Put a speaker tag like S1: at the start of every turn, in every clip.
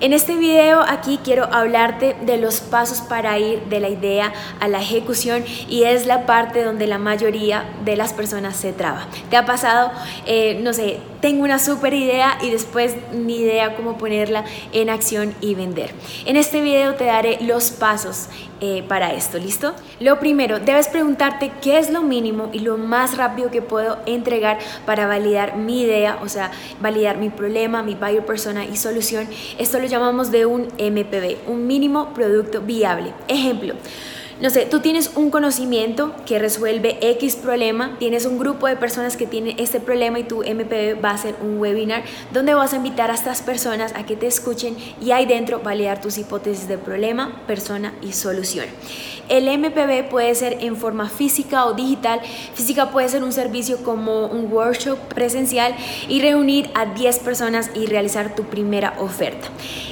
S1: En este video aquí quiero hablarte de los pasos para ir de la idea a la ejecución y es la parte donde la mayoría de las personas se traba. ¿Te ha pasado, eh, no sé, tengo una super idea y después ni idea cómo ponerla en acción y vender? En este video te daré los pasos eh, para esto, ¿listo? Lo primero, debes preguntarte qué es lo mínimo y lo más rápido que puedo entregar para validar mi idea, o sea, validar mi problema, mi buyer persona y solución. Esto lo llamamos de un MPB, un mínimo producto viable. Ejemplo, no sé, tú tienes un conocimiento que resuelve X problema, tienes un grupo de personas que tienen este problema y tu MPB va a ser un webinar donde vas a invitar a estas personas a que te escuchen y ahí dentro validar tus hipótesis de problema, persona y solución. El MPB puede ser en forma física o digital. Física puede ser un servicio como un workshop presencial y reunir a 10 personas y realizar tu primera oferta.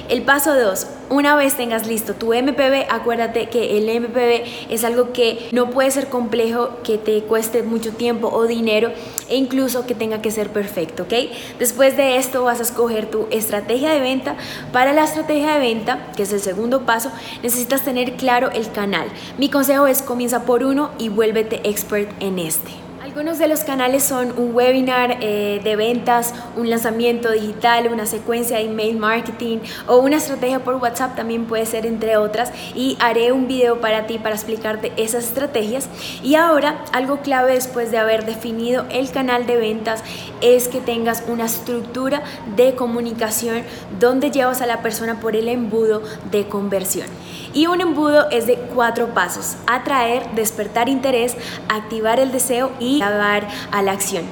S1: El paso 2, una vez tengas listo tu MPB, acuérdate que el MPB es algo que no puede ser complejo, que te cueste mucho tiempo o dinero e incluso que tenga que ser perfecto, ¿ok? Después de esto vas a escoger tu estrategia de venta. Para la estrategia de venta, que es el segundo paso, necesitas tener claro el canal. Mi consejo es comienza por uno y vuélvete expert en este. Algunos de los canales son un webinar eh, de ventas, un lanzamiento digital, una secuencia de email marketing o una estrategia por WhatsApp también puede ser entre otras y haré un video para ti para explicarte esas estrategias. Y ahora algo clave después de haber definido el canal de ventas es que tengas una estructura de comunicación donde llevas a la persona por el embudo de conversión. Y un embudo es de cuatro pasos, atraer, despertar interés, activar el deseo y dar a la acción.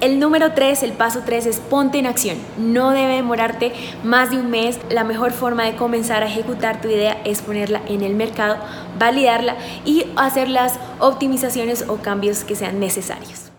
S1: El número 3, el paso 3 es ponte en acción. No debe demorarte más de un mes. La mejor forma de comenzar a ejecutar tu idea es ponerla en el mercado, validarla y hacer las optimizaciones o cambios que sean necesarios.